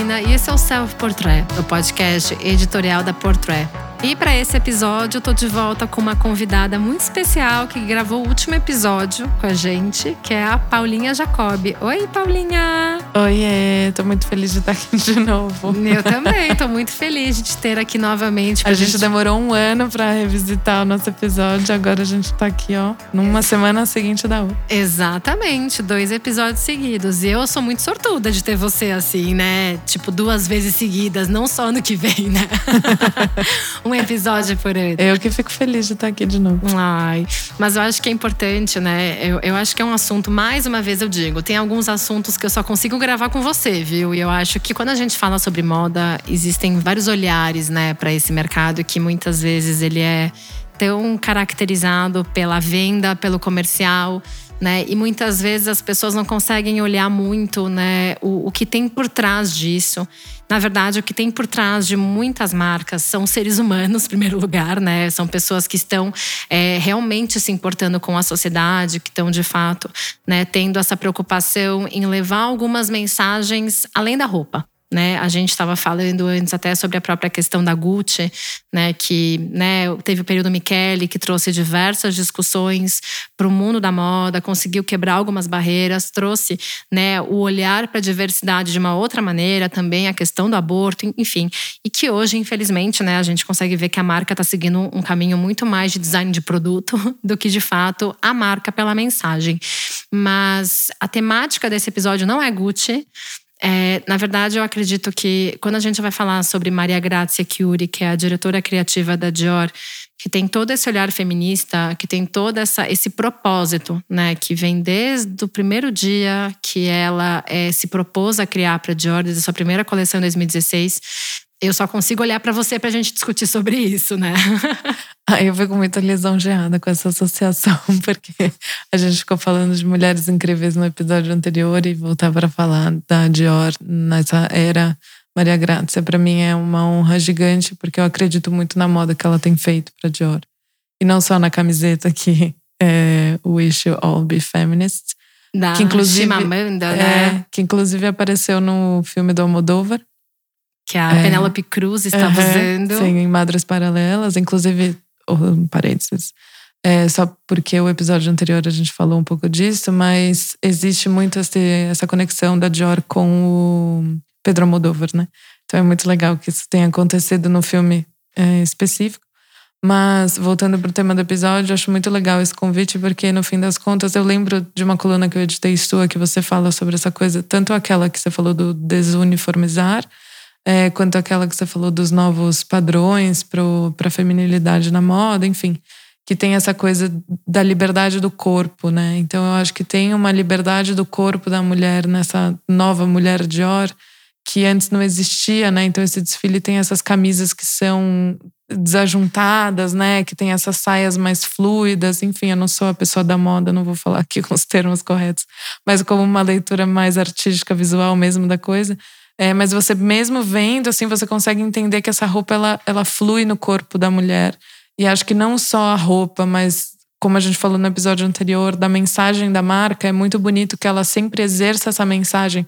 E esse é o Self Portrait, o podcast editorial da Portrait. E para esse episódio, eu tô de volta com uma convidada muito especial que gravou o último episódio com a gente, que é a Paulinha Jacob. Oi, Paulinha! Oi, tô muito feliz de estar aqui de novo. Eu também, tô muito feliz de te ter aqui novamente. A gente, gente demorou um ano para revisitar o nosso episódio, agora a gente tá aqui, ó, numa semana seguinte da outra. Exatamente, dois episódios seguidos. E eu sou muito sortuda de ter você assim, né? Tipo, duas vezes seguidas, não só ano que vem, né? um episódio por ano. Eu que fico feliz de estar aqui de novo. Ai, mas eu acho que é importante, né? Eu, eu acho que é um assunto, mais uma vez eu digo, tem alguns assuntos que eu só consigo gravar com você, viu? E eu acho que quando a gente fala sobre moda, existem vários olhares, né, para esse mercado que muitas vezes ele é tão caracterizado pela venda, pelo comercial né? E muitas vezes as pessoas não conseguem olhar muito, né, o, o que tem por trás disso. Na verdade, o que tem por trás de muitas marcas são seres humanos, em primeiro lugar, né? São pessoas que estão é, realmente se importando com a sociedade, que estão de fato, né, tendo essa preocupação em levar algumas mensagens além da roupa. Né, a gente estava falando antes até sobre a própria questão da Gucci, né, que né, teve o período Michele, que trouxe diversas discussões para o mundo da moda, conseguiu quebrar algumas barreiras, trouxe né, o olhar para a diversidade de uma outra maneira, também a questão do aborto, enfim. E que hoje, infelizmente, né, a gente consegue ver que a marca está seguindo um caminho muito mais de design de produto do que, de fato, a marca pela mensagem. Mas a temática desse episódio não é Gucci, é, na verdade, eu acredito que quando a gente vai falar sobre Maria Grazia Chiuri, que é a diretora criativa da Dior, que tem todo esse olhar feminista, que tem todo essa, esse propósito, né, que vem desde o primeiro dia que ela é, se propôs a criar para a Dior, desde a sua primeira coleção em 2016, eu só consigo olhar para você para a gente discutir sobre isso, né? Ah, eu fico muito lisonjeada com essa associação, porque a gente ficou falando de mulheres incríveis no episódio anterior e voltar para falar da Dior nessa era Maria Grazia. Para mim é uma honra gigante, porque eu acredito muito na moda que ela tem feito para Dior. E não só na camiseta que é Wish You All Be Feminist. Da que inclusive, Chimamanda, é, né? Que inclusive apareceu no filme do Almodóvar que a é. Penélope Cruz estava uhum, usando. Sim, em Madres Paralelas. Inclusive, oh, parênteses, é, só porque o episódio anterior a gente falou um pouco disso, mas existe muito esse, essa conexão da Dior com o Pedro Almodóvar, né? Então é muito legal que isso tenha acontecido no filme é, específico. Mas, voltando para o tema do episódio, acho muito legal esse convite, porque no fim das contas eu lembro de uma coluna que eu editei sua que você fala sobre essa coisa, tanto aquela que você falou do desuniformizar, é, quanto aquela que você falou dos novos padrões para a feminilidade na moda, enfim, que tem essa coisa da liberdade do corpo, né? Então eu acho que tem uma liberdade do corpo da mulher nessa nova mulher Dior que antes não existia, né? Então esse desfile tem essas camisas que são desajuntadas, né? Que tem essas saias mais fluidas. Enfim, eu não sou a pessoa da moda, não vou falar aqui com os termos corretos, mas como uma leitura mais artística, visual mesmo da coisa. É, mas você mesmo vendo, assim, você consegue entender que essa roupa ela, ela flui no corpo da mulher. E acho que não só a roupa, mas como a gente falou no episódio anterior, da mensagem da marca, é muito bonito que ela sempre exerça essa mensagem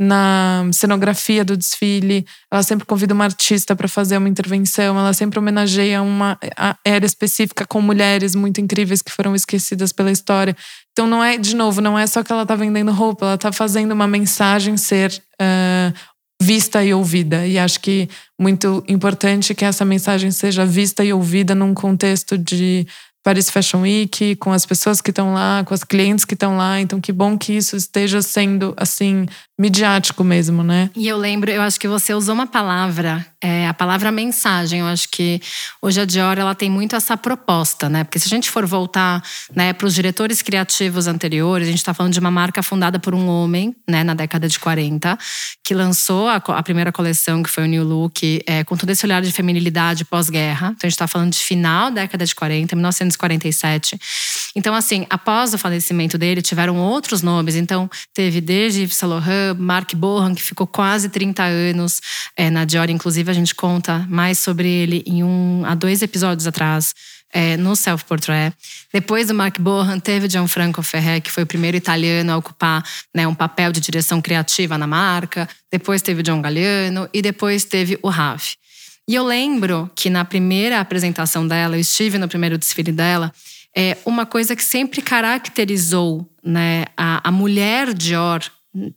na cenografia do desfile. Ela sempre convida uma artista para fazer uma intervenção, ela sempre homenageia uma era específica com mulheres muito incríveis que foram esquecidas pela história. Então não é, de novo, não é só que ela está vendendo roupa, ela está fazendo uma mensagem ser uh, vista e ouvida. E acho que muito importante que essa mensagem seja vista e ouvida num contexto de Paris Fashion Week, com as pessoas que estão lá, com as clientes que estão lá. Então, que bom que isso esteja sendo, assim, midiático mesmo, né? E eu lembro, eu acho que você usou uma palavra, é, a palavra mensagem. Eu acho que hoje a Dior ela tem muito essa proposta, né? Porque se a gente for voltar né, para os diretores criativos anteriores, a gente está falando de uma marca fundada por um homem, né, na década de 40, que lançou a, a primeira coleção, que foi o New Look, é, com todo esse olhar de feminilidade pós-guerra. Então, a gente está falando de final da década de 40, 1947. Então, assim, após o falecimento dele, tiveram outros nomes. Então, teve desde Yves Saint Laurent, Mark Bohan, que ficou quase 30 anos é, na Dior. Inclusive, inclusive a gente conta mais sobre ele em um há dois episódios atrás. É, no Self Portrait. Depois do Mark Bohan, teve Gianfranco Ferré, que foi o primeiro italiano a ocupar né, um papel de direção criativa na marca. Depois teve John Galliano e depois teve o Raf. E eu lembro que na primeira apresentação dela, eu estive no primeiro desfile dela, é uma coisa que sempre caracterizou né, a, a mulher Dior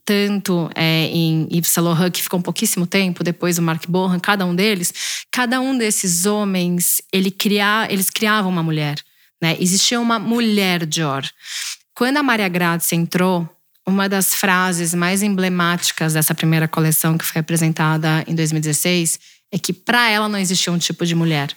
tanto é, em Yves Saint Laurent, que ficou um pouquíssimo tempo, depois o Mark Bohan, cada um deles, cada um desses homens, ele cria, eles criavam uma mulher. Né? Existia uma mulher Dior. Quando a Maria Grazia entrou, uma das frases mais emblemáticas dessa primeira coleção que foi apresentada em 2016 é que para ela não existia um tipo de mulher.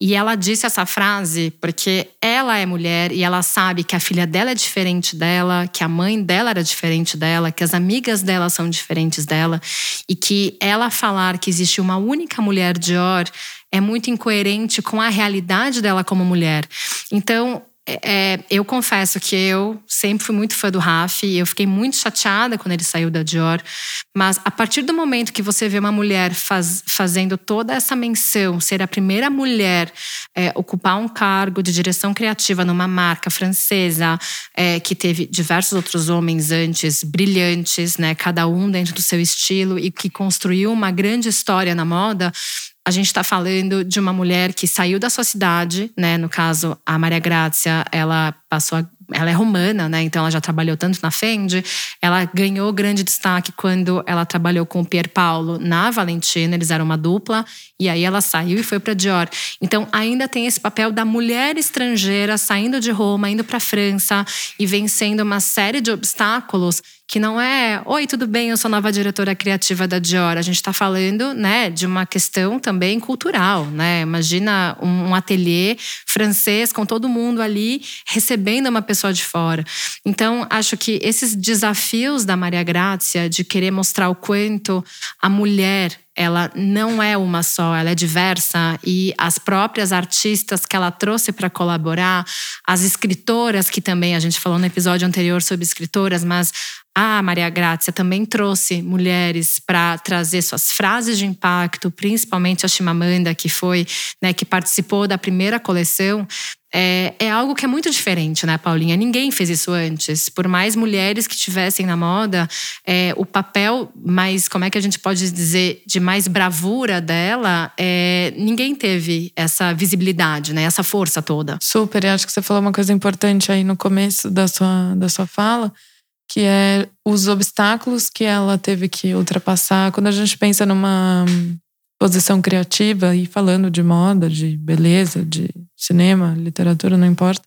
E ela disse essa frase porque ela é mulher e ela sabe que a filha dela é diferente dela, que a mãe dela era diferente dela, que as amigas dela são diferentes dela e que ela falar que existe uma única mulher Dior é muito incoerente com a realidade dela como mulher. Então, é, é, eu confesso que eu sempre fui muito fã do Raf eu fiquei muito chateada quando ele saiu da Dior. Mas a partir do momento que você vê uma mulher faz, fazendo toda essa menção, ser a primeira mulher é, ocupar um cargo de direção criativa numa marca francesa é, que teve diversos outros homens antes brilhantes, né, cada um dentro do seu estilo e que construiu uma grande história na moda, a gente está falando de uma mulher que saiu da sua cidade, né? No caso, a Maria Grazia, ela passou a ela é romana, né? Então ela já trabalhou tanto na Fendi. Ela ganhou grande destaque quando ela trabalhou com o Pier Paulo na Valentina. Eles eram uma dupla. E aí ela saiu e foi para Dior. Então ainda tem esse papel da mulher estrangeira saindo de Roma, indo para França e vencendo uma série de obstáculos que não é, oi, tudo bem, eu sou nova diretora criativa da Dior. A gente está falando, né, de uma questão também cultural, né? Imagina um, ateliê francês com todo mundo ali recebendo uma pessoa pessoa de fora. Então, acho que esses desafios da Maria Grácia de querer mostrar o quanto a mulher ela não é uma só, ela é diversa e as próprias artistas que ela trouxe para colaborar, as escritoras que também a gente falou no episódio anterior sobre escritoras, mas a Maria Grácia também trouxe mulheres para trazer suas frases de impacto, principalmente a Chimamanda, que foi, né, que participou da primeira coleção. É, é, algo que é muito diferente, né, Paulinha? Ninguém fez isso antes. Por mais mulheres que tivessem na moda, é, o papel mais, como é que a gente pode dizer, de mais bravura dela, é, ninguém teve essa visibilidade, né, essa força toda. Super, e acho que você falou uma coisa importante aí no começo da sua, da sua fala, que é os obstáculos que ela teve que ultrapassar. Quando a gente pensa numa posição criativa e falando de moda, de beleza, de cinema, literatura, não importa.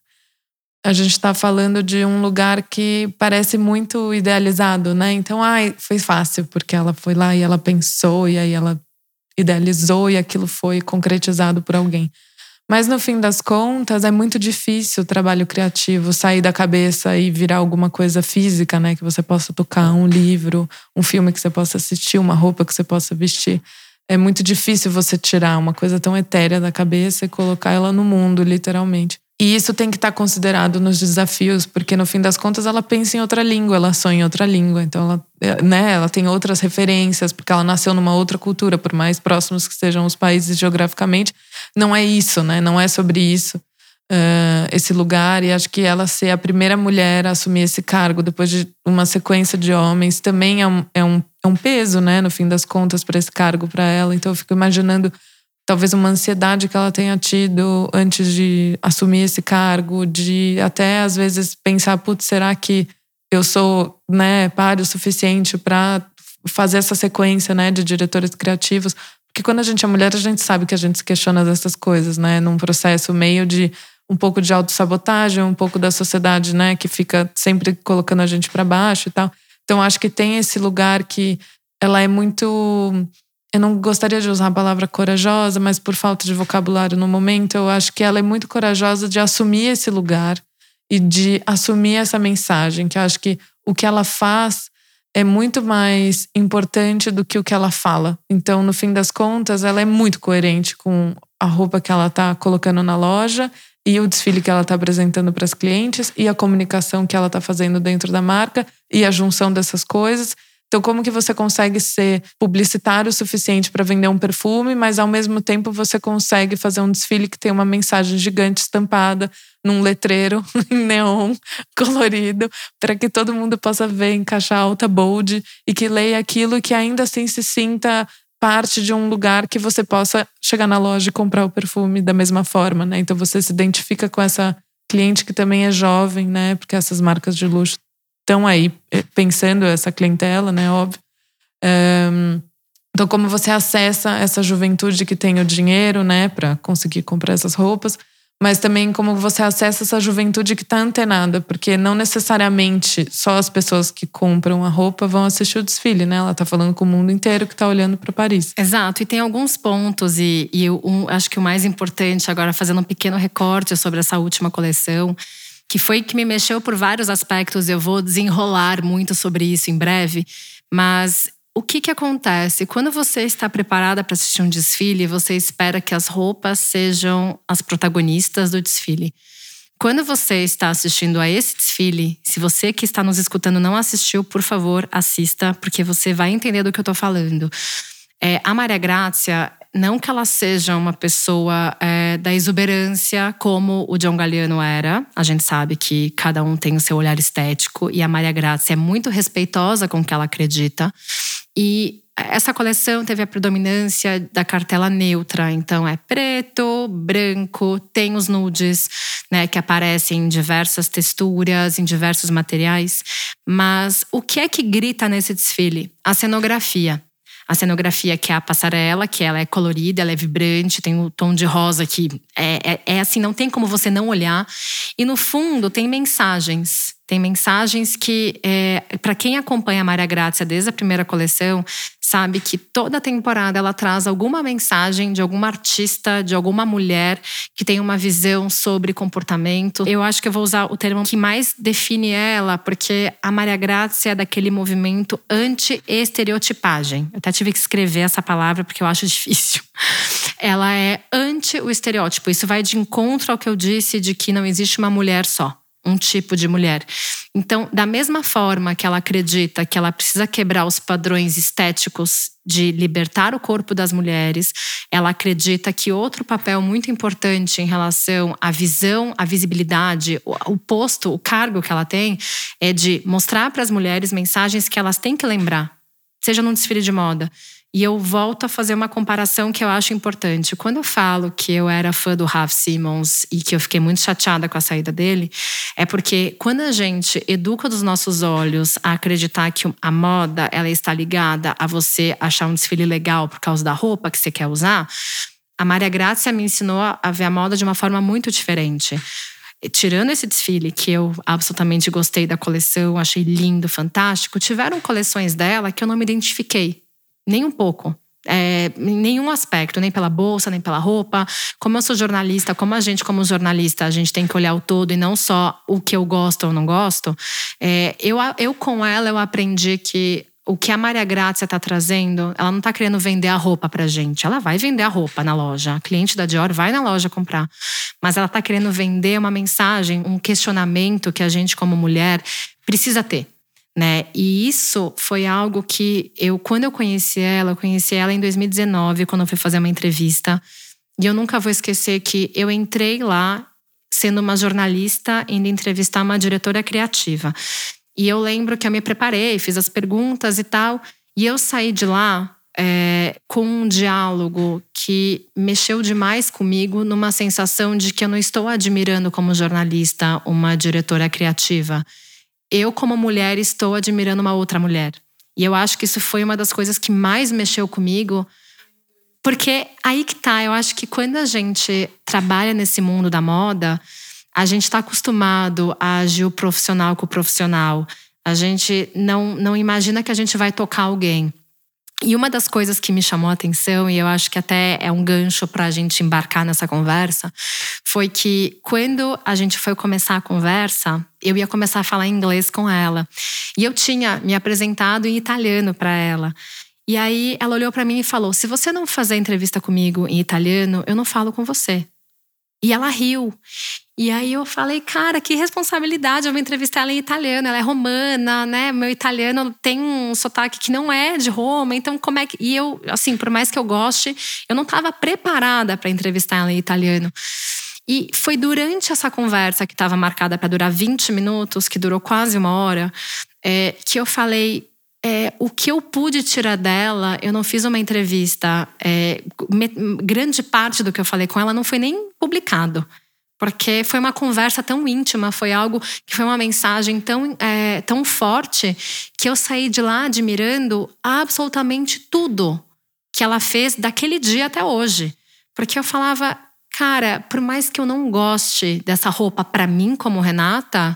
A gente está falando de um lugar que parece muito idealizado, né? Então, ai, foi fácil, porque ela foi lá e ela pensou, e aí ela idealizou e aquilo foi concretizado por alguém. Mas no fim das contas, é muito difícil o trabalho criativo sair da cabeça e virar alguma coisa física, né? Que você possa tocar, um livro, um filme que você possa assistir, uma roupa que você possa vestir é muito difícil você tirar uma coisa tão etérea da cabeça e colocar ela no mundo, literalmente. E isso tem que estar considerado nos desafios, porque no fim das contas ela pensa em outra língua, ela sonha em outra língua, então ela, é, né, ela tem outras referências, porque ela nasceu numa outra cultura, por mais próximos que sejam os países geograficamente, não é isso, né? Não é sobre isso. Uh, esse lugar e acho que ela ser a primeira mulher a assumir esse cargo depois de uma sequência de homens também é um, é um é um peso, né, no fim das contas, para esse cargo para ela. Então eu fico imaginando talvez uma ansiedade que ela tenha tido antes de assumir esse cargo, de até às vezes pensar, putz, será que eu sou, né, páreo o suficiente para fazer essa sequência, né, de diretores criativos? Porque quando a gente é mulher, a gente sabe que a gente se questiona dessas coisas, né, num processo meio de um pouco de autossabotagem, um pouco da sociedade, né, que fica sempre colocando a gente para baixo e tal. Então acho que tem esse lugar que ela é muito. Eu não gostaria de usar a palavra corajosa, mas por falta de vocabulário no momento, eu acho que ela é muito corajosa de assumir esse lugar e de assumir essa mensagem, que eu acho que o que ela faz é muito mais importante do que o que ela fala. Então, no fim das contas, ela é muito coerente com a roupa que ela está colocando na loja e o desfile que ela está apresentando para as clientes e a comunicação que ela está fazendo dentro da marca e a junção dessas coisas Então, como que você consegue ser publicitário o suficiente para vender um perfume, mas ao mesmo tempo você consegue fazer um desfile que tem uma mensagem gigante estampada num letreiro em neon colorido, para que todo mundo possa ver em caixa alta bold e que leia aquilo que ainda assim se sinta parte de um lugar que você possa chegar na loja e comprar o perfume da mesma forma, né? Então você se identifica com essa cliente que também é jovem, né? Porque essas marcas de luxo estão aí eh, pensando essa clientela, né? Óbvio. Um, então, como você acessa essa juventude que tem o dinheiro, né, para conseguir comprar essas roupas, mas também como você acessa essa juventude que está antenada, porque não necessariamente só as pessoas que compram a roupa vão assistir o desfile, né? Ela está falando com o mundo inteiro que está olhando para Paris. Exato, e tem alguns pontos, e, e um, acho que o mais importante, agora fazendo um pequeno recorte sobre essa última coleção, que foi que me mexeu por vários aspectos. Eu vou desenrolar muito sobre isso em breve, mas o que, que acontece? Quando você está preparada para assistir um desfile, você espera que as roupas sejam as protagonistas do desfile. Quando você está assistindo a esse desfile, se você que está nos escutando não assistiu, por favor, assista, porque você vai entender do que eu estou falando. É, a Maria Grácia, não que ela seja uma pessoa é, da exuberância como o John Galliano era. A gente sabe que cada um tem o seu olhar estético e a Maria Grazia é muito respeitosa com o que ela acredita. E essa coleção teve a predominância da cartela neutra, então é preto, branco, tem os nudes, né, que aparecem em diversas texturas, em diversos materiais. Mas o que é que grita nesse desfile? A cenografia a cenografia, que é a passarela, que ela é colorida, ela é vibrante, tem o tom de rosa que é, é, é assim, não tem como você não olhar. E no fundo tem mensagens. Tem mensagens que, é, para quem acompanha a Maria Grácia desde a primeira coleção, sabe que toda temporada ela traz alguma mensagem de alguma artista, de alguma mulher que tem uma visão sobre comportamento. Eu acho que eu vou usar o termo que mais define ela, porque a Maria Grácia é daquele movimento anti-estereotipagem. Eu até tive que escrever essa palavra porque eu acho difícil. Ela é anti o estereótipo. Isso vai de encontro ao que eu disse de que não existe uma mulher só um tipo de mulher. Então, da mesma forma que ela acredita que ela precisa quebrar os padrões estéticos de libertar o corpo das mulheres, ela acredita que outro papel muito importante em relação à visão, à visibilidade, o posto, o cargo que ela tem, é de mostrar para as mulheres mensagens que elas têm que lembrar, seja num desfile de moda e eu volto a fazer uma comparação que eu acho importante. Quando eu falo que eu era fã do Ralph Simmons e que eu fiquei muito chateada com a saída dele, é porque quando a gente educa dos nossos olhos a acreditar que a moda ela está ligada a você achar um desfile legal por causa da roupa que você quer usar, a Maria Grazia me ensinou a ver a moda de uma forma muito diferente tirando esse desfile que eu absolutamente gostei da coleção, achei lindo, fantástico, tiveram coleções dela que eu não me identifiquei. Nem um pouco. É, em nenhum aspecto, nem pela bolsa, nem pela roupa. Como eu sou jornalista, como a gente, como jornalista, a gente tem que olhar o todo e não só o que eu gosto ou não gosto. É, eu, eu, com ela, eu aprendi que o que a Maria Grazia está trazendo, ela não está querendo vender a roupa pra gente. Ela vai vender a roupa na loja. A cliente da Dior vai na loja comprar. Mas ela está querendo vender uma mensagem, um questionamento que a gente, como mulher, precisa ter né? E isso foi algo que eu, quando eu conheci ela, eu conheci ela em 2019, quando eu fui fazer uma entrevista. E eu nunca vou esquecer que eu entrei lá sendo uma jornalista indo entrevistar uma diretora criativa. E eu lembro que eu me preparei, fiz as perguntas e tal. E eu saí de lá é, com um diálogo que mexeu demais comigo, numa sensação de que eu não estou admirando como jornalista uma diretora criativa eu, como mulher, estou admirando uma outra mulher. E eu acho que isso foi uma das coisas que mais mexeu comigo. Porque aí que tá, eu acho que quando a gente trabalha nesse mundo da moda, a gente está acostumado a agir o profissional com o profissional. A gente não, não imagina que a gente vai tocar alguém. E uma das coisas que me chamou a atenção, e eu acho que até é um gancho para a gente embarcar nessa conversa, foi que quando a gente foi começar a conversa, eu ia começar a falar inglês com ela. E eu tinha me apresentado em italiano para ela. E aí ela olhou para mim e falou: Se você não fazer entrevista comigo em italiano, eu não falo com você. E ela riu. E aí eu falei, cara, que responsabilidade. Eu vou entrevistar ela em italiano, ela é romana, né? Meu italiano tem um sotaque que não é de Roma, então como é que. E eu, assim, por mais que eu goste, eu não estava preparada para entrevistar ela em italiano. E foi durante essa conversa que estava marcada para durar 20 minutos, que durou quase uma hora, é, que eu falei: é, o que eu pude tirar dela, eu não fiz uma entrevista. É, me, grande parte do que eu falei com ela não foi nem publicado. Porque foi uma conversa tão íntima, foi algo que foi uma mensagem tão, é, tão forte que eu saí de lá admirando absolutamente tudo que ela fez daquele dia até hoje. Porque eu falava, cara, por mais que eu não goste dessa roupa para mim como Renata,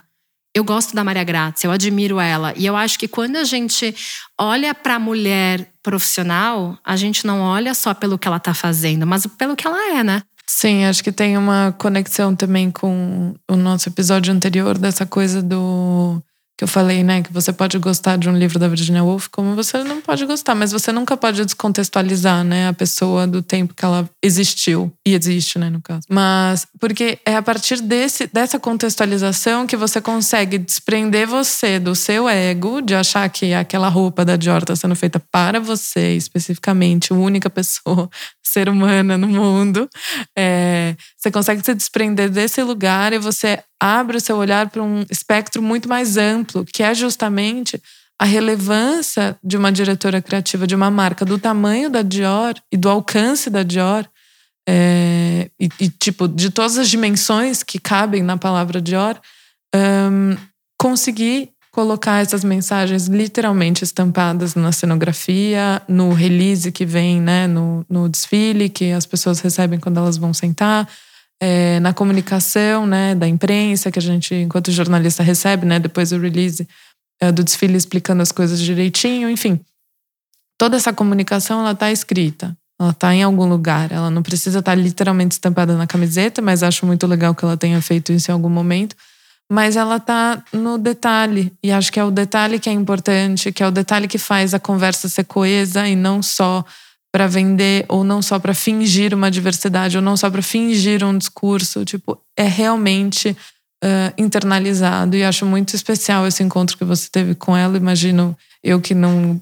eu gosto da Maria Grazia, eu admiro ela. E eu acho que quando a gente olha para a mulher profissional, a gente não olha só pelo que ela está fazendo, mas pelo que ela é, né? Sim, acho que tem uma conexão também com o nosso episódio anterior dessa coisa do que eu falei, né, que você pode gostar de um livro da Virginia Woolf, como você não pode gostar, mas você nunca pode descontextualizar, né, a pessoa do tempo que ela existiu e existe, né, no caso. Mas porque é a partir desse dessa contextualização que você consegue desprender você do seu ego, de achar que aquela roupa da Dior está sendo feita para você especificamente, única pessoa, ser humana no mundo. É, você consegue se desprender desse lugar e você abre o seu olhar para um espectro muito mais amplo, que é justamente a relevância de uma diretora criativa de uma marca do tamanho da Dior e do alcance da Dior. É, e, e, tipo, de todas as dimensões que cabem na palavra Dior, um, conseguir colocar essas mensagens literalmente estampadas na cenografia, no release que vem, né, no, no desfile que as pessoas recebem quando elas vão sentar, é, na comunicação, né, da imprensa que a gente, enquanto jornalista, recebe, né, depois do release é, do desfile explicando as coisas direitinho, enfim. Toda essa comunicação, ela está escrita. Ela está em algum lugar. Ela não precisa estar tá literalmente estampada na camiseta, mas acho muito legal que ela tenha feito isso em algum momento mas ela tá no detalhe. E acho que é o detalhe que é importante, que é o detalhe que faz a conversa ser coesa e não só para vender, ou não só para fingir uma diversidade, ou não só para fingir um discurso. Tipo, é realmente uh, internalizado. E acho muito especial esse encontro que você teve com ela. Imagino eu que não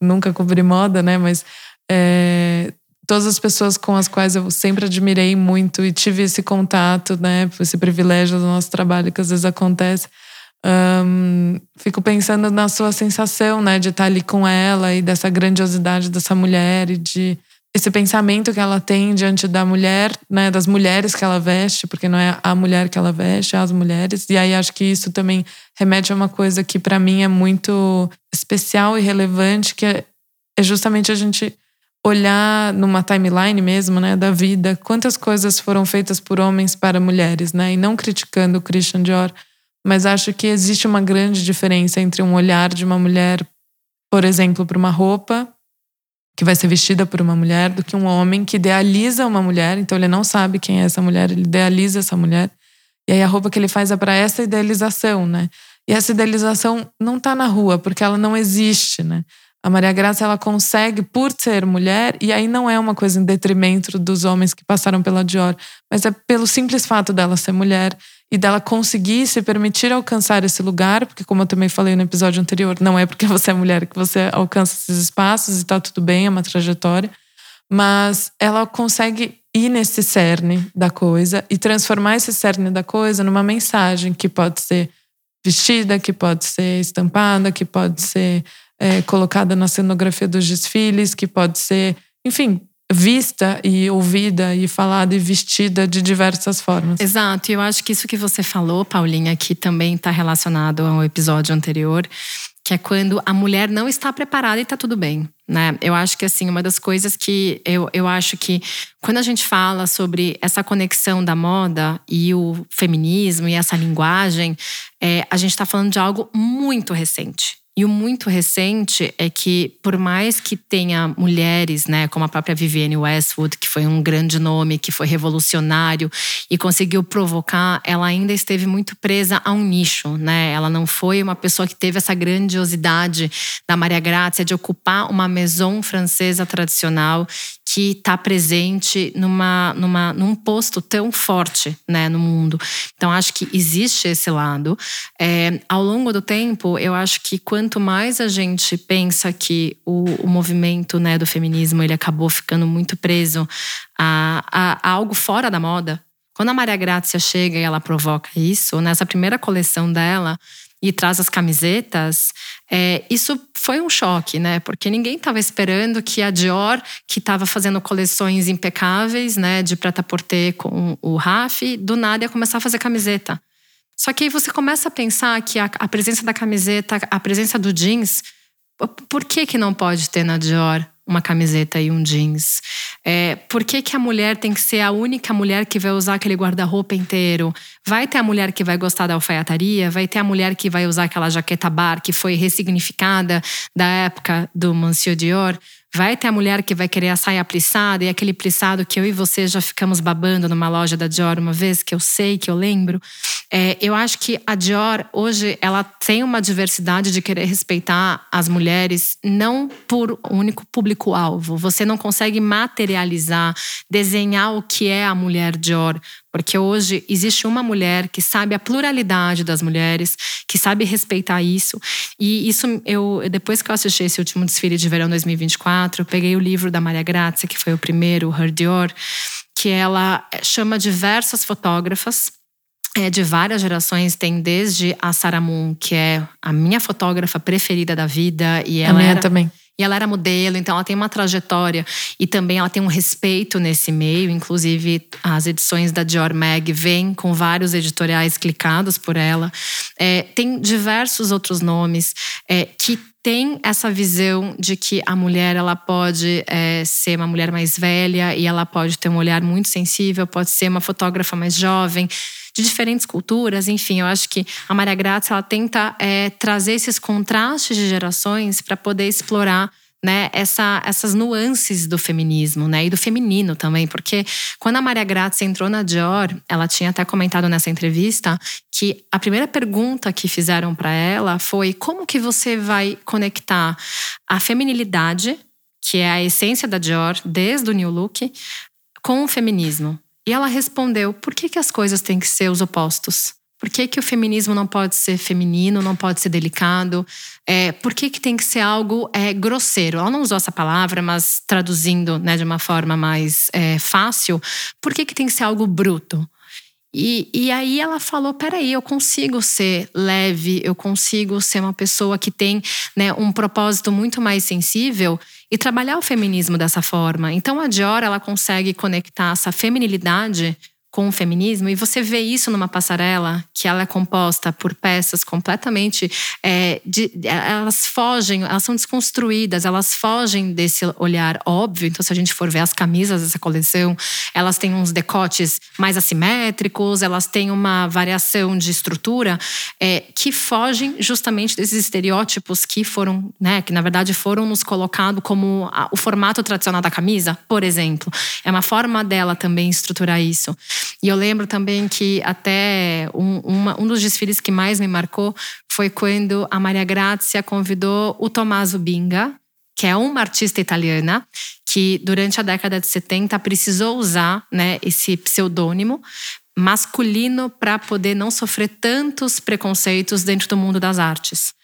nunca cobri moda, né? Mas é, todas as pessoas com as quais eu sempre admirei muito e tive esse contato, né, esse privilégio do nosso trabalho que às vezes acontece. Um, fico pensando na sua sensação, né, de estar ali com ela e dessa grandiosidade dessa mulher e de esse pensamento que ela tem diante da mulher, né, das mulheres que ela veste, porque não é a mulher que ela veste, é as mulheres. E aí acho que isso também remete a uma coisa que para mim é muito especial e relevante, que é, é justamente a gente olhar numa timeline mesmo, né, da vida, quantas coisas foram feitas por homens para mulheres, né, e não criticando o Christian Dior, mas acho que existe uma grande diferença entre um olhar de uma mulher, por exemplo, para uma roupa que vai ser vestida por uma mulher, do que um homem que idealiza uma mulher, então ele não sabe quem é essa mulher, ele idealiza essa mulher. E aí a roupa que ele faz é para essa idealização, né? E essa idealização não está na rua, porque ela não existe, né? A Maria Graça ela consegue por ser mulher e aí não é uma coisa em detrimento dos homens que passaram pela Dior, mas é pelo simples fato dela ser mulher e dela conseguir se permitir alcançar esse lugar, porque como eu também falei no episódio anterior, não é porque você é mulher que você alcança esses espaços e tá tudo bem, é uma trajetória, mas ela consegue ir nesse cerne da coisa e transformar esse cerne da coisa numa mensagem que pode ser vestida, que pode ser estampada, que pode ser é, colocada na cenografia dos desfiles, que pode ser, enfim, vista e ouvida e falada e vestida de diversas formas. Exato, e eu acho que isso que você falou, Paulinha, que também está relacionado ao episódio anterior, que é quando a mulher não está preparada e está tudo bem. Né? Eu acho que assim, uma das coisas que eu, eu acho que quando a gente fala sobre essa conexão da moda e o feminismo e essa linguagem, é, a gente está falando de algo muito recente. E o muito recente é que, por mais que tenha mulheres, né, como a própria Vivienne Westwood, que foi um grande nome, que foi revolucionário e conseguiu provocar, ela ainda esteve muito presa a um nicho, né? Ela não foi uma pessoa que teve essa grandiosidade da Maria Grazia de ocupar uma maison francesa tradicional que está presente numa, numa, num posto tão forte né, no mundo. Então, acho que existe esse lado. É, ao longo do tempo, eu acho que quanto mais a gente pensa que o, o movimento né, do feminismo ele acabou ficando muito preso a, a, a algo fora da moda, quando a Maria Grácia chega e ela provoca isso, nessa primeira coleção dela, e traz as camisetas, é, isso foi um choque, né? Porque ninguém estava esperando que a Dior, que estava fazendo coleções impecáveis, né, de preta-porter com o Raf, do nada ia começar a fazer camiseta. Só que aí você começa a pensar que a, a presença da camiseta, a presença do jeans, por que que não pode ter na Dior uma camiseta e um jeans? É, por que, que a mulher tem que ser a única mulher que vai usar aquele guarda-roupa inteiro? Vai ter a mulher que vai gostar da alfaiataria, vai ter a mulher que vai usar aquela jaqueta bar que foi ressignificada da época do Monsieur Dior. Vai ter a mulher que vai querer a saia plissada e aquele plissado que eu e você já ficamos babando numa loja da Dior uma vez, que eu sei, que eu lembro. É, eu acho que a Dior, hoje, ela tem uma diversidade de querer respeitar as mulheres, não por único público-alvo. Você não consegue materializar, desenhar o que é a mulher Dior porque hoje existe uma mulher que sabe a pluralidade das mulheres, que sabe respeitar isso. E isso eu depois que eu assisti esse último desfile de verão 2024, eu peguei o livro da Maria Grazia, que foi o primeiro, Her Dior, que ela chama diversas fotógrafas é, de várias gerações, tem desde a Sarah Moon, que é a minha fotógrafa preferida da vida. E ela a minha era, também. E ela era modelo, então ela tem uma trajetória e também ela tem um respeito nesse meio. Inclusive, as edições da Dior Mag vêm com vários editoriais clicados por ela. É, tem diversos outros nomes é, que tem essa visão de que a mulher ela pode é, ser uma mulher mais velha e ela pode ter um olhar muito sensível, pode ser uma fotógrafa mais jovem de diferentes culturas, enfim, eu acho que a Maria Grazia ela tenta é, trazer esses contrastes de gerações para poder explorar né, essa, essas nuances do feminismo, né, e do feminino também, porque quando a Maria Grazia entrou na Dior, ela tinha até comentado nessa entrevista que a primeira pergunta que fizeram para ela foi como que você vai conectar a feminilidade, que é a essência da Dior desde o New Look, com o feminismo. E ela respondeu: por que, que as coisas têm que ser os opostos? Por que, que o feminismo não pode ser feminino, não pode ser delicado? É, por que, que tem que ser algo é, grosseiro? Ela não usou essa palavra, mas traduzindo né, de uma forma mais é, fácil, por que, que tem que ser algo bruto? E, e aí ela falou: peraí, eu consigo ser leve, eu consigo ser uma pessoa que tem né, um propósito muito mais sensível e trabalhar o feminismo dessa forma. Então a Dior ela consegue conectar essa feminilidade com o feminismo e você vê isso numa passarela que ela é composta por peças completamente é, de, elas fogem elas são desconstruídas elas fogem desse olhar óbvio. Então se a gente for ver as camisas dessa coleção elas têm uns decotes mais assimétricos elas têm uma variação de estrutura é, que fogem justamente desses estereótipos que foram né que na verdade foram nos colocados como a, o formato tradicional da camisa por exemplo. É uma forma dela também estruturar isso. E eu lembro também que até um, uma, um dos desfiles que mais me marcou foi quando a Maria Grazia convidou o Tommaso Binga, que é uma artista italiana que durante a década de 70 precisou usar né, esse pseudônimo masculino para poder não sofrer tantos preconceitos dentro do mundo das artes.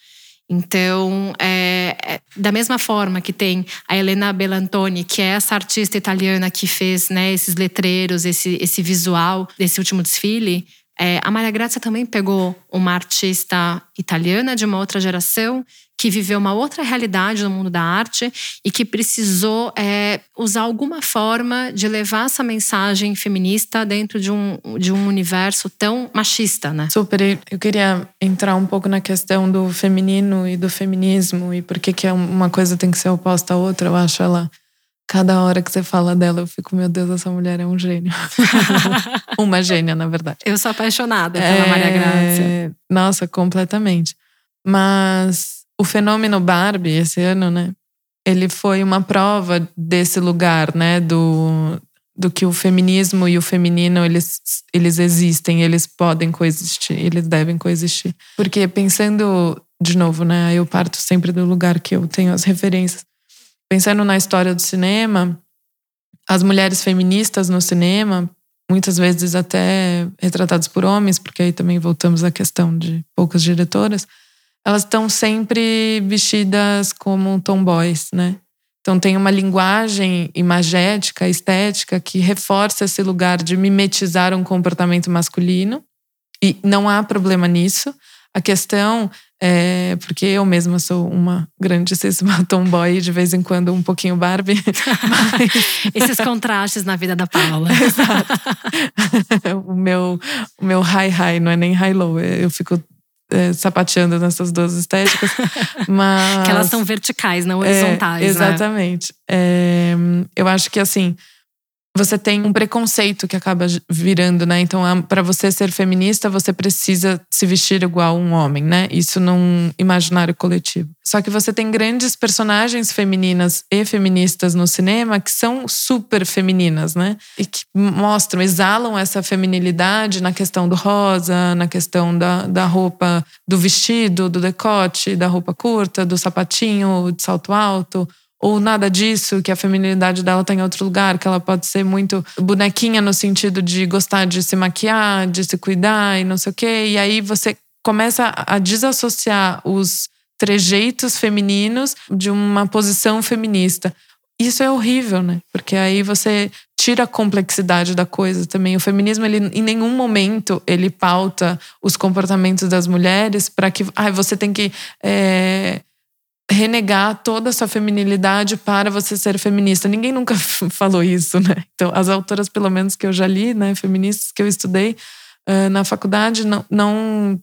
Então, é, é, da mesma forma que tem a Helena Bellantoni, que é essa artista italiana que fez né, esses letreiros, esse, esse visual desse último desfile, é, a Maria Grazia também pegou uma artista italiana de uma outra geração que viveu uma outra realidade no mundo da arte e que precisou é, usar alguma forma de levar essa mensagem feminista dentro de um, de um universo tão machista, né? Super. Eu queria entrar um pouco na questão do feminino e do feminismo e por que, que uma coisa tem que ser oposta à outra. Eu acho ela Cada hora que você fala dela, eu fico, meu Deus, essa mulher é um gênio. Uma gênia, na verdade. Eu sou apaixonada pela é... Maria Grácia. Nossa, completamente. Mas o fenômeno Barbie esse ano, né? Ele foi uma prova desse lugar, né? Do, do que o feminismo e o feminino eles, eles existem, eles podem coexistir, eles devem coexistir. Porque pensando de novo, né? Eu parto sempre do lugar que eu tenho as referências. Pensando na história do cinema, as mulheres feministas no cinema, muitas vezes até retratadas por homens, porque aí também voltamos à questão de poucas diretoras, elas estão sempre vestidas como tomboys, né? Então tem uma linguagem imagética, estética que reforça esse lugar de mimetizar um comportamento masculino e não há problema nisso. A questão é porque eu mesma sou uma grandíssima tomboy, de vez em quando um pouquinho Barbie. Mas... Esses contrastes na vida da Paula. Exato. o meu, o meu high high não é nem high low. Eu fico é, sapateando nessas duas estéticas. Mas, que elas são verticais, não horizontais. É, exatamente. Né? É, eu acho que assim você tem um preconceito que acaba virando, né? Então, para você ser feminista, você precisa se vestir igual um homem, né? Isso num imaginário coletivo. Só que você tem grandes personagens femininas e feministas no cinema que são super femininas, né? E que mostram, exalam essa feminilidade na questão do rosa, na questão da, da roupa, do vestido, do decote, da roupa curta, do sapatinho, de salto alto ou nada disso, que a feminilidade dela está em outro lugar, que ela pode ser muito bonequinha no sentido de gostar de se maquiar, de se cuidar e não sei o quê. E aí você começa a desassociar os trejeitos femininos de uma posição feminista. Isso é horrível, né? Porque aí você tira a complexidade da coisa também. O feminismo, ele em nenhum momento ele pauta os comportamentos das mulheres para que, ah, você tem que é, renegar toda a sua feminilidade para você ser feminista. Ninguém nunca falou isso, né? Então, as autoras, pelo menos que eu já li, né, feministas que eu estudei uh, na faculdade, não, não,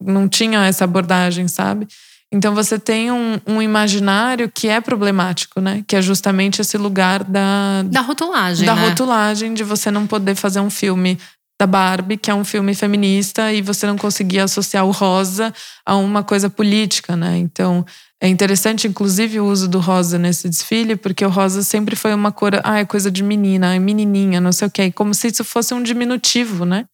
não tinham essa abordagem, sabe? Então, você tem um, um, imaginário que é problemático, né? Que é justamente esse lugar da. Da rotulagem. Da né? rotulagem, de você não poder fazer um filme da Barbie, que é um filme feminista, e você não conseguir associar o rosa a uma coisa política, né? Então, é interessante, inclusive, o uso do rosa nesse desfile, porque o rosa sempre foi uma cor, ah, é coisa de menina, é menininha, não sei o quê, como se isso fosse um diminutivo, né?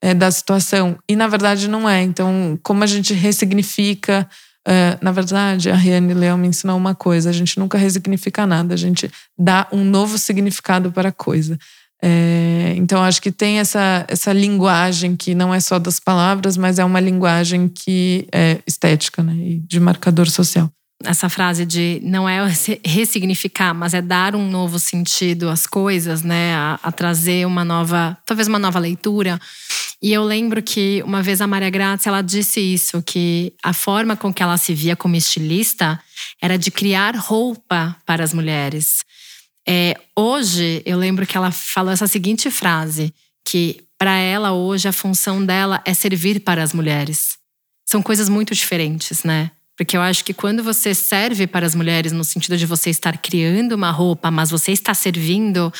É, da situação. E na verdade não é. Então, como a gente ressignifica. É, na verdade, a Riane Leão me ensinou uma coisa: a gente nunca resignifica nada, a gente dá um novo significado para a coisa. É, então, acho que tem essa, essa linguagem que não é só das palavras, mas é uma linguagem que é estética né, e de marcador social. Essa frase de não é ressignificar, mas é dar um novo sentido às coisas, né? A, a trazer uma nova, talvez uma nova leitura. E eu lembro que uma vez a Maria Grazia ela disse isso, que a forma com que ela se via como estilista era de criar roupa para as mulheres. É, hoje, eu lembro que ela falou essa seguinte frase: que para ela, hoje, a função dela é servir para as mulheres. São coisas muito diferentes, né? Porque eu acho que quando você serve para as mulheres, no sentido de você estar criando uma roupa, mas você está servindo,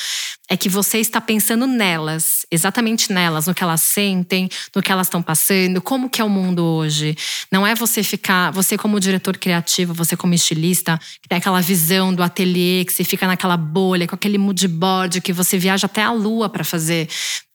é que você está pensando nelas, exatamente nelas, no que elas sentem, no que elas estão passando, como que é o mundo hoje. Não é você ficar, você como diretor criativo, você como estilista, que tem aquela visão do ateliê, que você fica naquela bolha, com aquele mood board, que você viaja até a lua para fazer.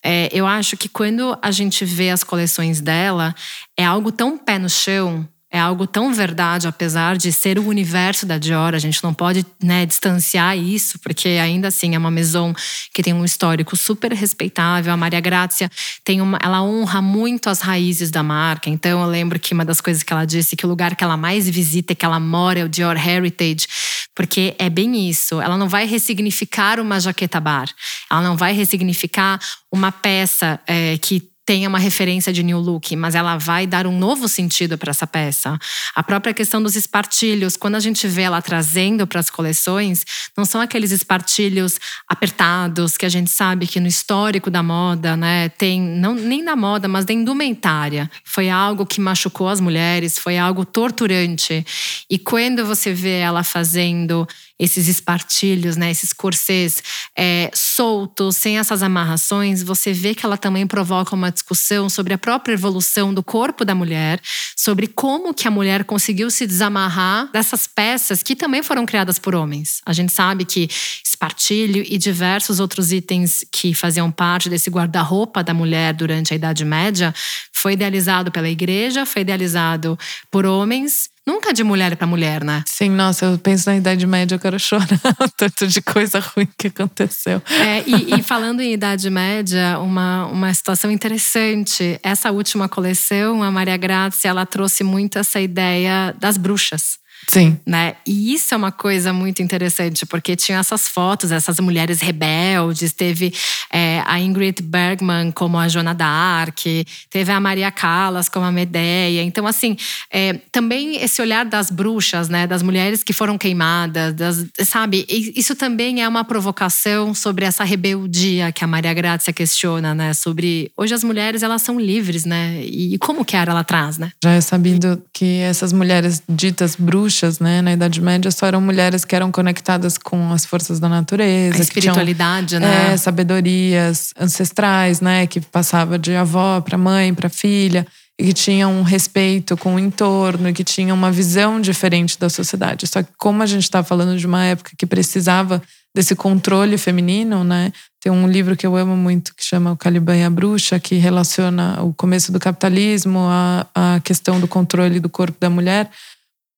É, eu acho que quando a gente vê as coleções dela, é algo tão pé no chão é algo tão verdade, apesar de ser o universo da Dior, a gente não pode né, distanciar isso, porque ainda assim é uma maison que tem um histórico super respeitável. A Maria Grazia tem uma, ela honra muito as raízes da marca. Então eu lembro que uma das coisas que ela disse que o lugar que ela mais visita, que ela mora, é o Dior Heritage, porque é bem isso. Ela não vai ressignificar uma jaqueta bar, ela não vai ressignificar uma peça é, que tenha uma referência de New Look, mas ela vai dar um novo sentido para essa peça. A própria questão dos espartilhos, quando a gente vê ela trazendo para as coleções, não são aqueles espartilhos apertados que a gente sabe que no histórico da moda, né, tem não nem da moda, mas da indumentária. Foi algo que machucou as mulheres, foi algo torturante. E quando você vê ela fazendo esses espartilhos, né, esses corsês é, soltos, sem essas amarrações, você vê que ela também provoca uma discussão sobre a própria evolução do corpo da mulher, sobre como que a mulher conseguiu se desamarrar dessas peças que também foram criadas por homens. A gente sabe que espartilho e diversos outros itens que faziam parte desse guarda-roupa da mulher durante a Idade Média foi idealizado pela igreja, foi idealizado por homens Nunca de mulher para mulher, né? Sim, nossa, eu penso na Idade Média, eu quero chorar. Tanto de coisa ruim que aconteceu. É, e, e, falando em Idade Média, uma, uma situação interessante. Essa última coleção, a Maria Grazia, ela trouxe muito essa ideia das bruxas. Sim. Né? E isso é uma coisa muito interessante, porque tinha essas fotos, essas mulheres rebeldes, teve é, a Ingrid Bergman como a Joana d'Arc, teve a Maria Callas como a Medeia. Então, assim, é, também esse olhar das bruxas, né? Das mulheres que foram queimadas, das, sabe? Isso também é uma provocação sobre essa rebeldia que a Maria Grazia questiona, né? Sobre hoje as mulheres elas são livres, né? E como que era ela traz, né? Já é sabido que essas mulheres ditas bruxas bruxas, né, na Idade Média, só eram mulheres que eram conectadas com as forças da natureza. A espiritualidade, tinham, né? É, sabedorias ancestrais, né, que passava de avó para mãe, para filha. E que tinham um respeito com o entorno, e que tinham uma visão diferente da sociedade. Só que, como a gente está falando de uma época que precisava desse controle feminino, né? Tem um livro que eu amo muito que chama O Caliban e a Bruxa, que relaciona o começo do capitalismo à, à questão do controle do corpo da mulher.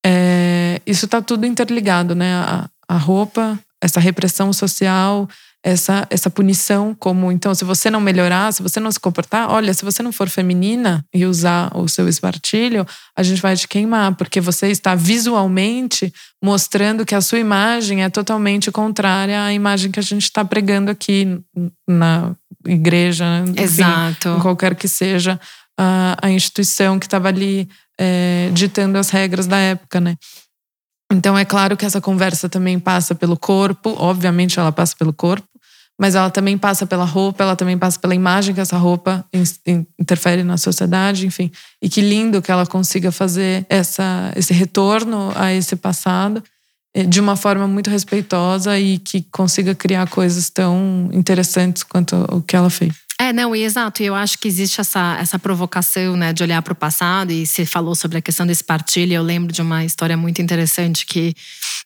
É, isso está tudo interligado, né? A, a, roupa, essa repressão social, essa, essa punição, como então, se você não melhorar, se você não se comportar, olha, se você não for feminina e usar o seu espartilho, a gente vai te queimar, porque você está visualmente mostrando que a sua imagem é totalmente contrária à imagem que a gente está pregando aqui na igreja, enfim, Exato. em qualquer que seja a, a instituição que estava ali é, ditando as regras da época, né? Então é claro que essa conversa também passa pelo corpo, obviamente ela passa pelo corpo, mas ela também passa pela roupa, ela também passa pela imagem que essa roupa interfere na sociedade, enfim. E que lindo que ela consiga fazer essa, esse retorno a esse passado eh, de uma forma muito respeitosa e que consiga criar coisas tão interessantes quanto o que ela fez. É, não, e exato. Eu acho que existe essa, essa provocação, né, de olhar para o passado. E você falou sobre a questão desse partilho. Eu lembro de uma história muito interessante que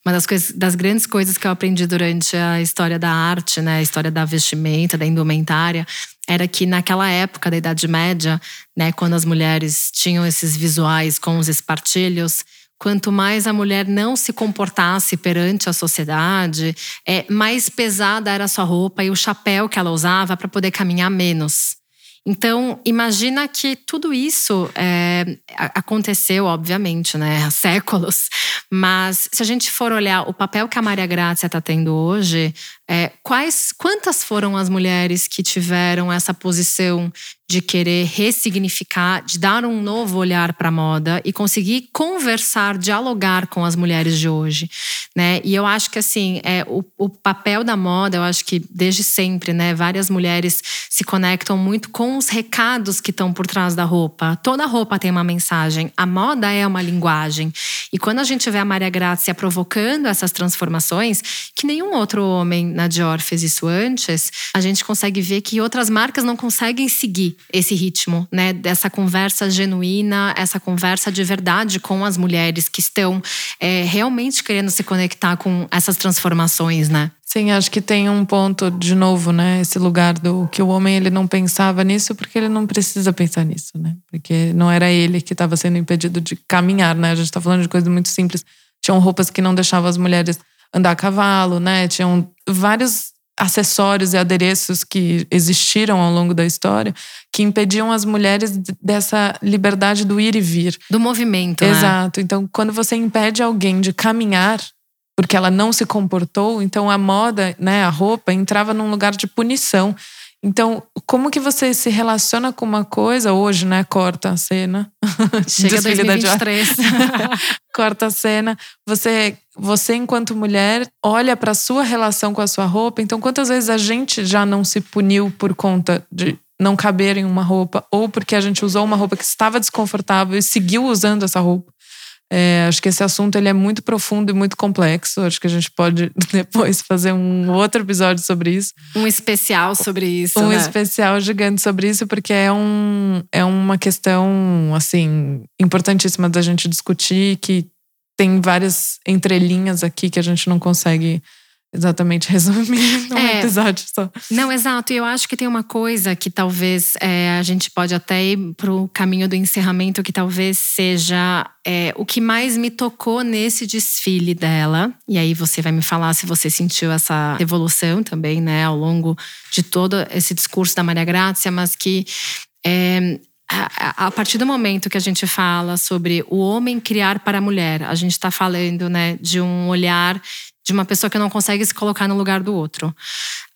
uma das coisas, das grandes coisas que eu aprendi durante a história da arte, né, a história da vestimenta, da indumentária, era que naquela época da Idade Média, né, quando as mulheres tinham esses visuais com os espartilhos, quanto mais a mulher não se comportasse perante a sociedade, é, mais pesada era a sua roupa e o chapéu que ela usava para poder caminhar menos. Então, imagina que tudo isso é, aconteceu, obviamente, né, há séculos. Mas se a gente for olhar o papel que a Maria Grazia está tendo hoje, é, quais, quantas foram as mulheres que tiveram essa posição de querer ressignificar, de dar um novo olhar para a moda e conseguir conversar, dialogar com as mulheres de hoje, né? E eu acho que assim, é, o, o papel da moda, eu acho que desde sempre, né, várias mulheres se conectam muito com os recados que estão por trás da roupa. Toda roupa tem uma mensagem, a moda é uma linguagem. E quando a gente vê a Maria Grazia provocando essas transformações, que nenhum outro homem na Dior fez isso antes, a gente consegue ver que outras marcas não conseguem seguir esse ritmo, né? Dessa conversa genuína, essa conversa de verdade com as mulheres que estão é, realmente querendo se conectar com essas transformações, né? Sim, acho que tem um ponto de novo, né? Esse lugar do que o homem ele não pensava nisso porque ele não precisa pensar nisso, né? Porque não era ele que estava sendo impedido de caminhar, né? A gente está falando de coisas muito simples. Tinham roupas que não deixavam as mulheres andar a cavalo, né? Tinham vários acessórios e adereços que existiram ao longo da história que impediam as mulheres dessa liberdade do ir e vir. Do movimento, né? Exato. Né? Então, quando você impede alguém de caminhar porque ela não se comportou, então a moda, né, a roupa entrava num lugar de punição. Então, como que você se relaciona com uma coisa hoje, né? Corta a cena. Chega 2023. Corta a cena. Você, você enquanto mulher, olha para sua relação com a sua roupa. Então, quantas vezes a gente já não se puniu por conta de não caber em uma roupa ou porque a gente usou uma roupa que estava desconfortável e seguiu usando essa roupa? É, acho que esse assunto ele é muito profundo e muito complexo. Acho que a gente pode depois fazer um outro episódio sobre isso. Um especial sobre isso. Um né? especial gigante sobre isso, porque é, um, é uma questão assim importantíssima da gente discutir, que tem várias entrelinhas aqui que a gente não consegue exatamente resumir num é, episódio só. Não, exato. E eu acho que tem uma coisa que talvez é, a gente pode até ir pro caminho do encerramento, que talvez seja é, o que mais me tocou nesse desfile dela. E aí você vai me falar se você sentiu essa evolução também, né, ao longo de todo esse discurso da Maria Grácia, mas que é, a, partir do momento que a gente fala sobre o homem criar para a mulher, a gente está falando né, de um olhar de uma pessoa que não consegue se colocar no lugar do outro.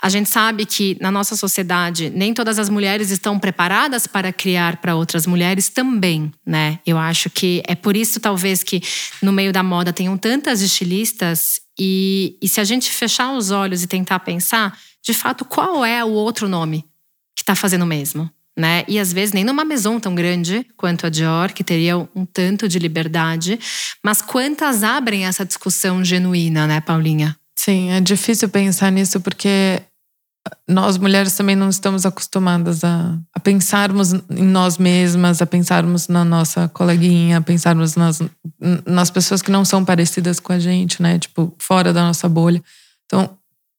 A gente sabe que na nossa sociedade nem todas as mulheres estão preparadas para criar para outras mulheres também, né? Eu acho que é por isso talvez que no meio da moda tenham tantas estilistas e, e se a gente fechar os olhos e tentar pensar, de fato, qual é o outro nome que está fazendo o mesmo? Né? E às vezes nem numa maison tão grande quanto a Dior, que teria um tanto de liberdade, mas quantas abrem essa discussão genuína, né, Paulinha? Sim, é difícil pensar nisso porque nós mulheres também não estamos acostumadas a, a pensarmos em nós mesmas, a pensarmos na nossa coleguinha, a pensarmos nas, nas pessoas que não são parecidas com a gente, né? Tipo, fora da nossa bolha. Então,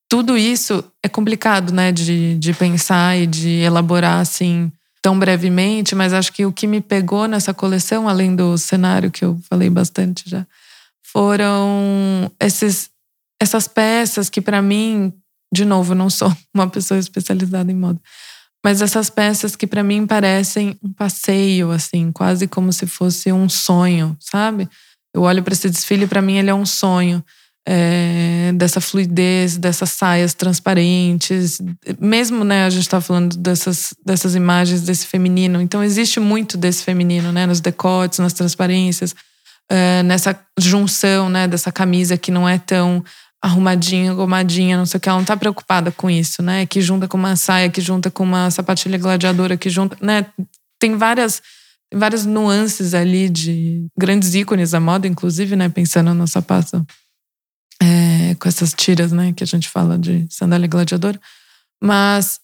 tudo isso é complicado, né, de, de pensar e de elaborar assim tão brevemente, mas acho que o que me pegou nessa coleção, além do cenário que eu falei bastante já, foram esses, essas peças que para mim, de novo, não sou uma pessoa especializada em moda, mas essas peças que para mim parecem um passeio, assim, quase como se fosse um sonho, sabe? Eu olho para esse desfile e para mim ele é um sonho é, dessa fluidez, dessas saias transparentes. Mesmo, né, a gente está falando dessas, dessas imagens desse feminino. Então, existe muito desse feminino, né, nos decotes, nas transparências, é, nessa junção, né, dessa camisa que não é tão arrumadinha, gomadinha, não sei o que. Ela não está preocupada com isso, né? Que junta com uma saia, que junta com uma sapatilha gladiadora, que junta, né? Tem várias várias nuances ali de grandes ícones da moda, inclusive, né? Pensando no sapato é, com essas tiras, né, que a gente fala de sandália gladiadora. Mas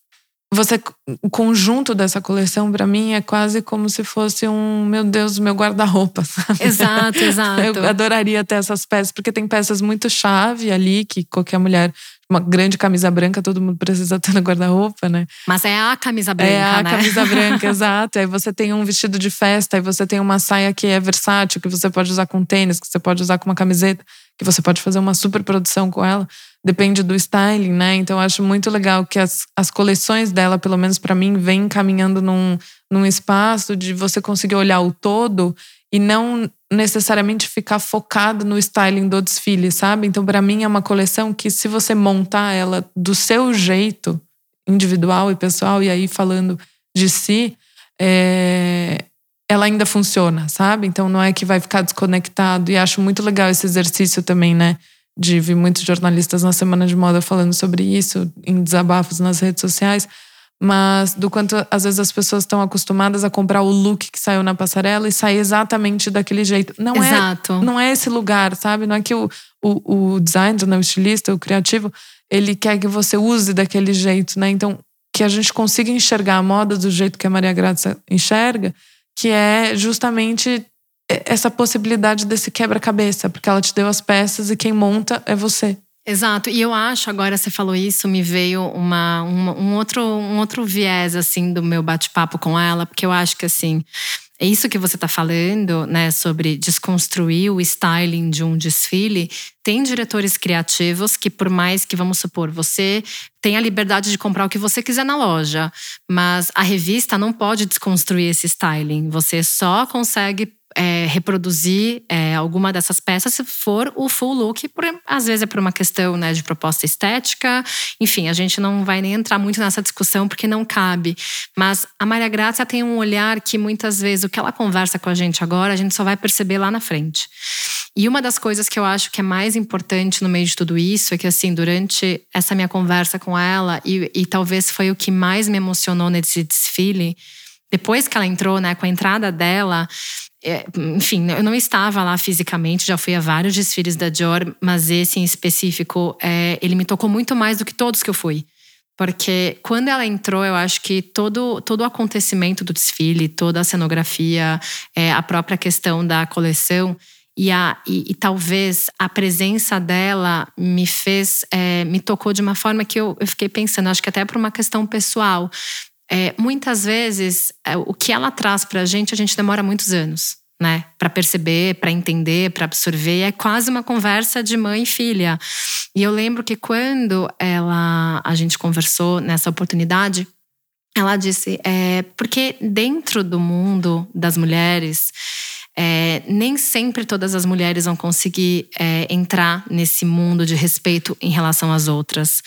você, o conjunto dessa coleção para mim é quase como se fosse um, meu Deus, meu guarda-roupa, Exato, exato. Eu adoraria ter essas peças, porque tem peças muito chave ali que qualquer mulher uma grande camisa branca, todo mundo precisa ter no guarda-roupa, né? Mas é a camisa branca, é a né? camisa branca, exato. Aí você tem um vestido de festa, aí você tem uma saia que é versátil, que você pode usar com tênis, que você pode usar com uma camiseta, que você pode fazer uma super produção com ela. Depende do styling, né? Então acho muito legal que as, as coleções dela, pelo menos para mim, vêm caminhando num, num espaço de você conseguir olhar o todo e não necessariamente ficar focado no styling do desfile, sabe? Então, para mim, é uma coleção que, se você montar ela do seu jeito, individual e pessoal, e aí falando de si, é, ela ainda funciona, sabe? Então, não é que vai ficar desconectado. E acho muito legal esse exercício também, né? De ver muitos jornalistas na Semana de Moda falando sobre isso, em desabafos nas redes sociais mas do quanto às vezes as pessoas estão acostumadas a comprar o look que saiu na passarela e sair exatamente daquele jeito. Não é Exato. é não é esse lugar, sabe? Não é que o, o, o designer, né, o estilista, o criativo, ele quer que você use daquele jeito, né? Então, que a gente consiga enxergar a moda do jeito que a Maria Grazia enxerga, que é justamente essa possibilidade desse quebra-cabeça, porque ela te deu as peças e quem monta é você. Exato. E eu acho, agora você falou isso, me veio uma, uma, um, outro, um outro viés, assim, do meu bate-papo com ela, porque eu acho que, assim, é isso que você está falando, né, sobre desconstruir o styling de um desfile. Tem diretores criativos que, por mais que, vamos supor, você tem a liberdade de comprar o que você quiser na loja, mas a revista não pode desconstruir esse styling. Você só consegue é, reproduzir é, alguma dessas peças se for o full look, por, às vezes é por uma questão né, de proposta estética. Enfim, a gente não vai nem entrar muito nessa discussão porque não cabe. Mas a Maria Grácia tem um olhar que muitas vezes o que ela conversa com a gente agora, a gente só vai perceber lá na frente. E uma das coisas que eu acho que é mais importante no meio de tudo isso é que, assim, durante essa minha conversa com ela, e, e talvez foi o que mais me emocionou nesse desfile, depois que ela entrou, né, com a entrada dela, é, enfim, eu não estava lá fisicamente, já fui a vários desfiles da Dior, mas esse em específico, é, ele me tocou muito mais do que todos que eu fui. Porque quando ela entrou, eu acho que todo, todo o acontecimento do desfile, toda a cenografia, é, a própria questão da coleção, E, a, e, e, talvez a presença dela me fez, é, me tocou de uma forma que eu, eu fiquei pensando, acho que até por uma questão pessoal. É, muitas vezes, é, o que ela traz para a gente, a gente demora muitos anos. Né, para perceber, para entender, para absorver, é quase uma conversa de mãe e filha. E eu lembro que quando ela, a gente conversou nessa oportunidade, ela disse, é, porque dentro do mundo das mulheres, é, nem sempre todas as mulheres vão conseguir é, entrar nesse mundo de respeito em relação às outras.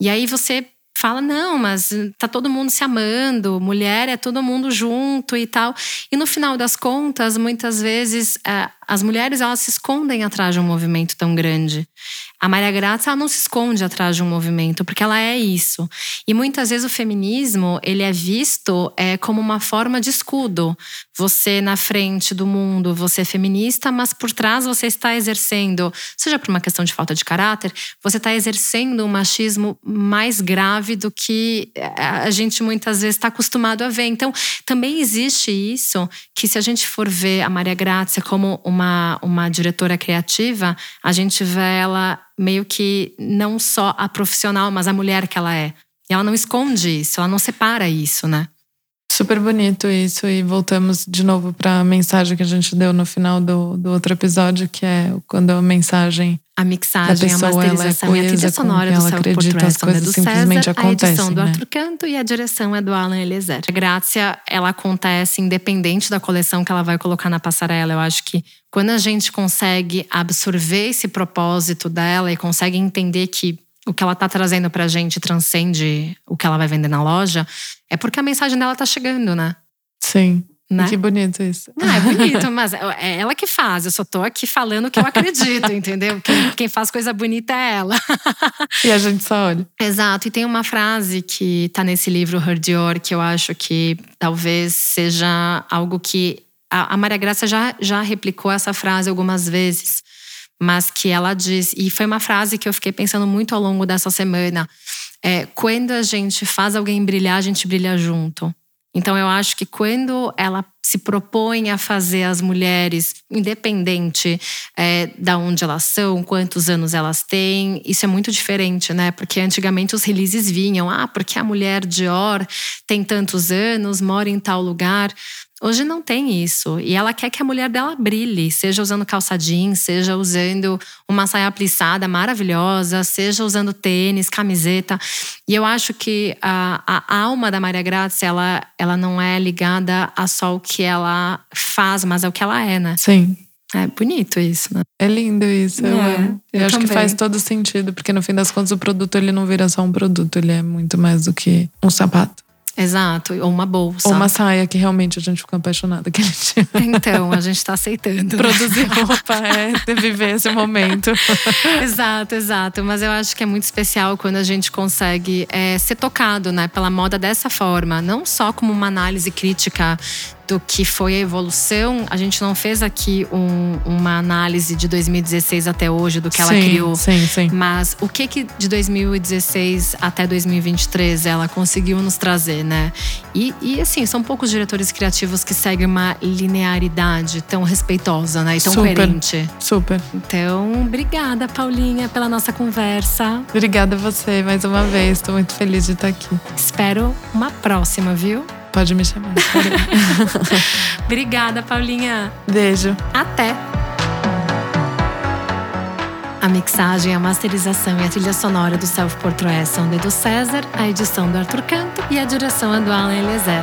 E aí você fala, não, mas tá todo mundo se amando, mulher é todo mundo junto e tal. E no final das contas, muitas vezes, é, as mulheres elas se escondem atrás de um movimento tão grande. A Maria Grazia ela não se esconde atrás de um movimento, porque ela é isso. E muitas vezes o feminismo ele é visto é, como uma forma de escudo. Você na frente do mundo, você é feminista, mas por trás você está exercendo, seja por uma questão de falta de caráter, você está exercendo um machismo mais grave do que é, a gente muitas vezes está acostumado a ver. Então, também existe isso que se a gente for ver a Maria Grazia como uma, uma diretora criativa, a gente vê ela meio que não só a profissional, mas a mulher que ela é. E ela não esconde isso, ela não separa isso, né? Super bonito isso. E voltamos de novo para a mensagem que a gente deu no final do, do outro episódio, que é quando a mensagem. A mixagem, pessoa, a masterização é e a trilha sonora do Self Portrait são do César, a edição do né? Arthur Canto e a direção é do Alan Eliezer. A Grácia, ela acontece independente da coleção que ela vai colocar na passarela. Eu acho que quando a gente consegue absorver esse propósito dela e consegue entender que o que ela está trazendo para a gente transcende o que ela vai vender na loja, é porque a mensagem dela está chegando, né? Sim. Né? Que bonito isso. Não, é bonito, mas é, é ela que faz. Eu só tô aqui falando o que eu acredito, entendeu? Quem, quem, faz coisa bonita é ela. E a gente só olha. Exato. E tem uma frase que tá nesse livro Her Dior que eu acho que talvez seja algo que. A, a Maria Graça já, já replicou essa frase algumas vezes mas que ela diz, e foi uma frase que eu fiquei pensando muito ao longo dessa semana. É, quando a gente faz alguém brilhar, a gente brilha junto. Então eu acho que quando ela se propõe a fazer as mulheres, independente é, da onde elas são, quantos anos elas têm, isso é muito diferente, né? Porque antigamente os releases vinham, ah, porque a mulher Dior tem tantos anos, mora em tal lugar. Hoje não tem isso. E ela quer que a mulher dela brilhe, seja usando calça jeans, seja usando uma saia plissada maravilhosa, seja usando tênis, camiseta. E eu acho que a, a alma da Maria Grazia, ela, ela não é ligada a só o que ela faz, mas ao que ela é, né? Sim. É bonito isso, né? É lindo isso. É, eu, eu, eu acho também. que faz todo sentido, porque no fim das contas o produto ele não vira só um produto, ele é muito mais do que um sapato. Exato, ou uma bolsa. Ou uma saia que realmente a gente ficou apaixonada que Então, a gente tá aceitando. Produzir roupa, é, viver esse momento. exato, exato. Mas eu acho que é muito especial quando a gente consegue é, ser tocado né, pela moda dessa forma. Não só como uma análise crítica do que foi a evolução, a gente não fez aqui um, uma análise de 2016 até hoje do que ela sim, criou. Sim, sim. Mas o que que de 2016 até 2023 ela conseguiu nos trazer, né? E, e assim, são poucos diretores criativos que seguem uma linearidade tão respeitosa, né? E tão super, coerente. Super. Então, obrigada, Paulinha, pela nossa conversa. Obrigada a você mais uma vez. Estou muito feliz de estar aqui. Espero uma próxima, viu? Pode me chamar. Obrigada, Paulinha. Beijo. Até. A mixagem, a masterização e a trilha sonora do Self Portrait são de do César, a edição do Arthur Canto e a direção é do Alan Eliezer.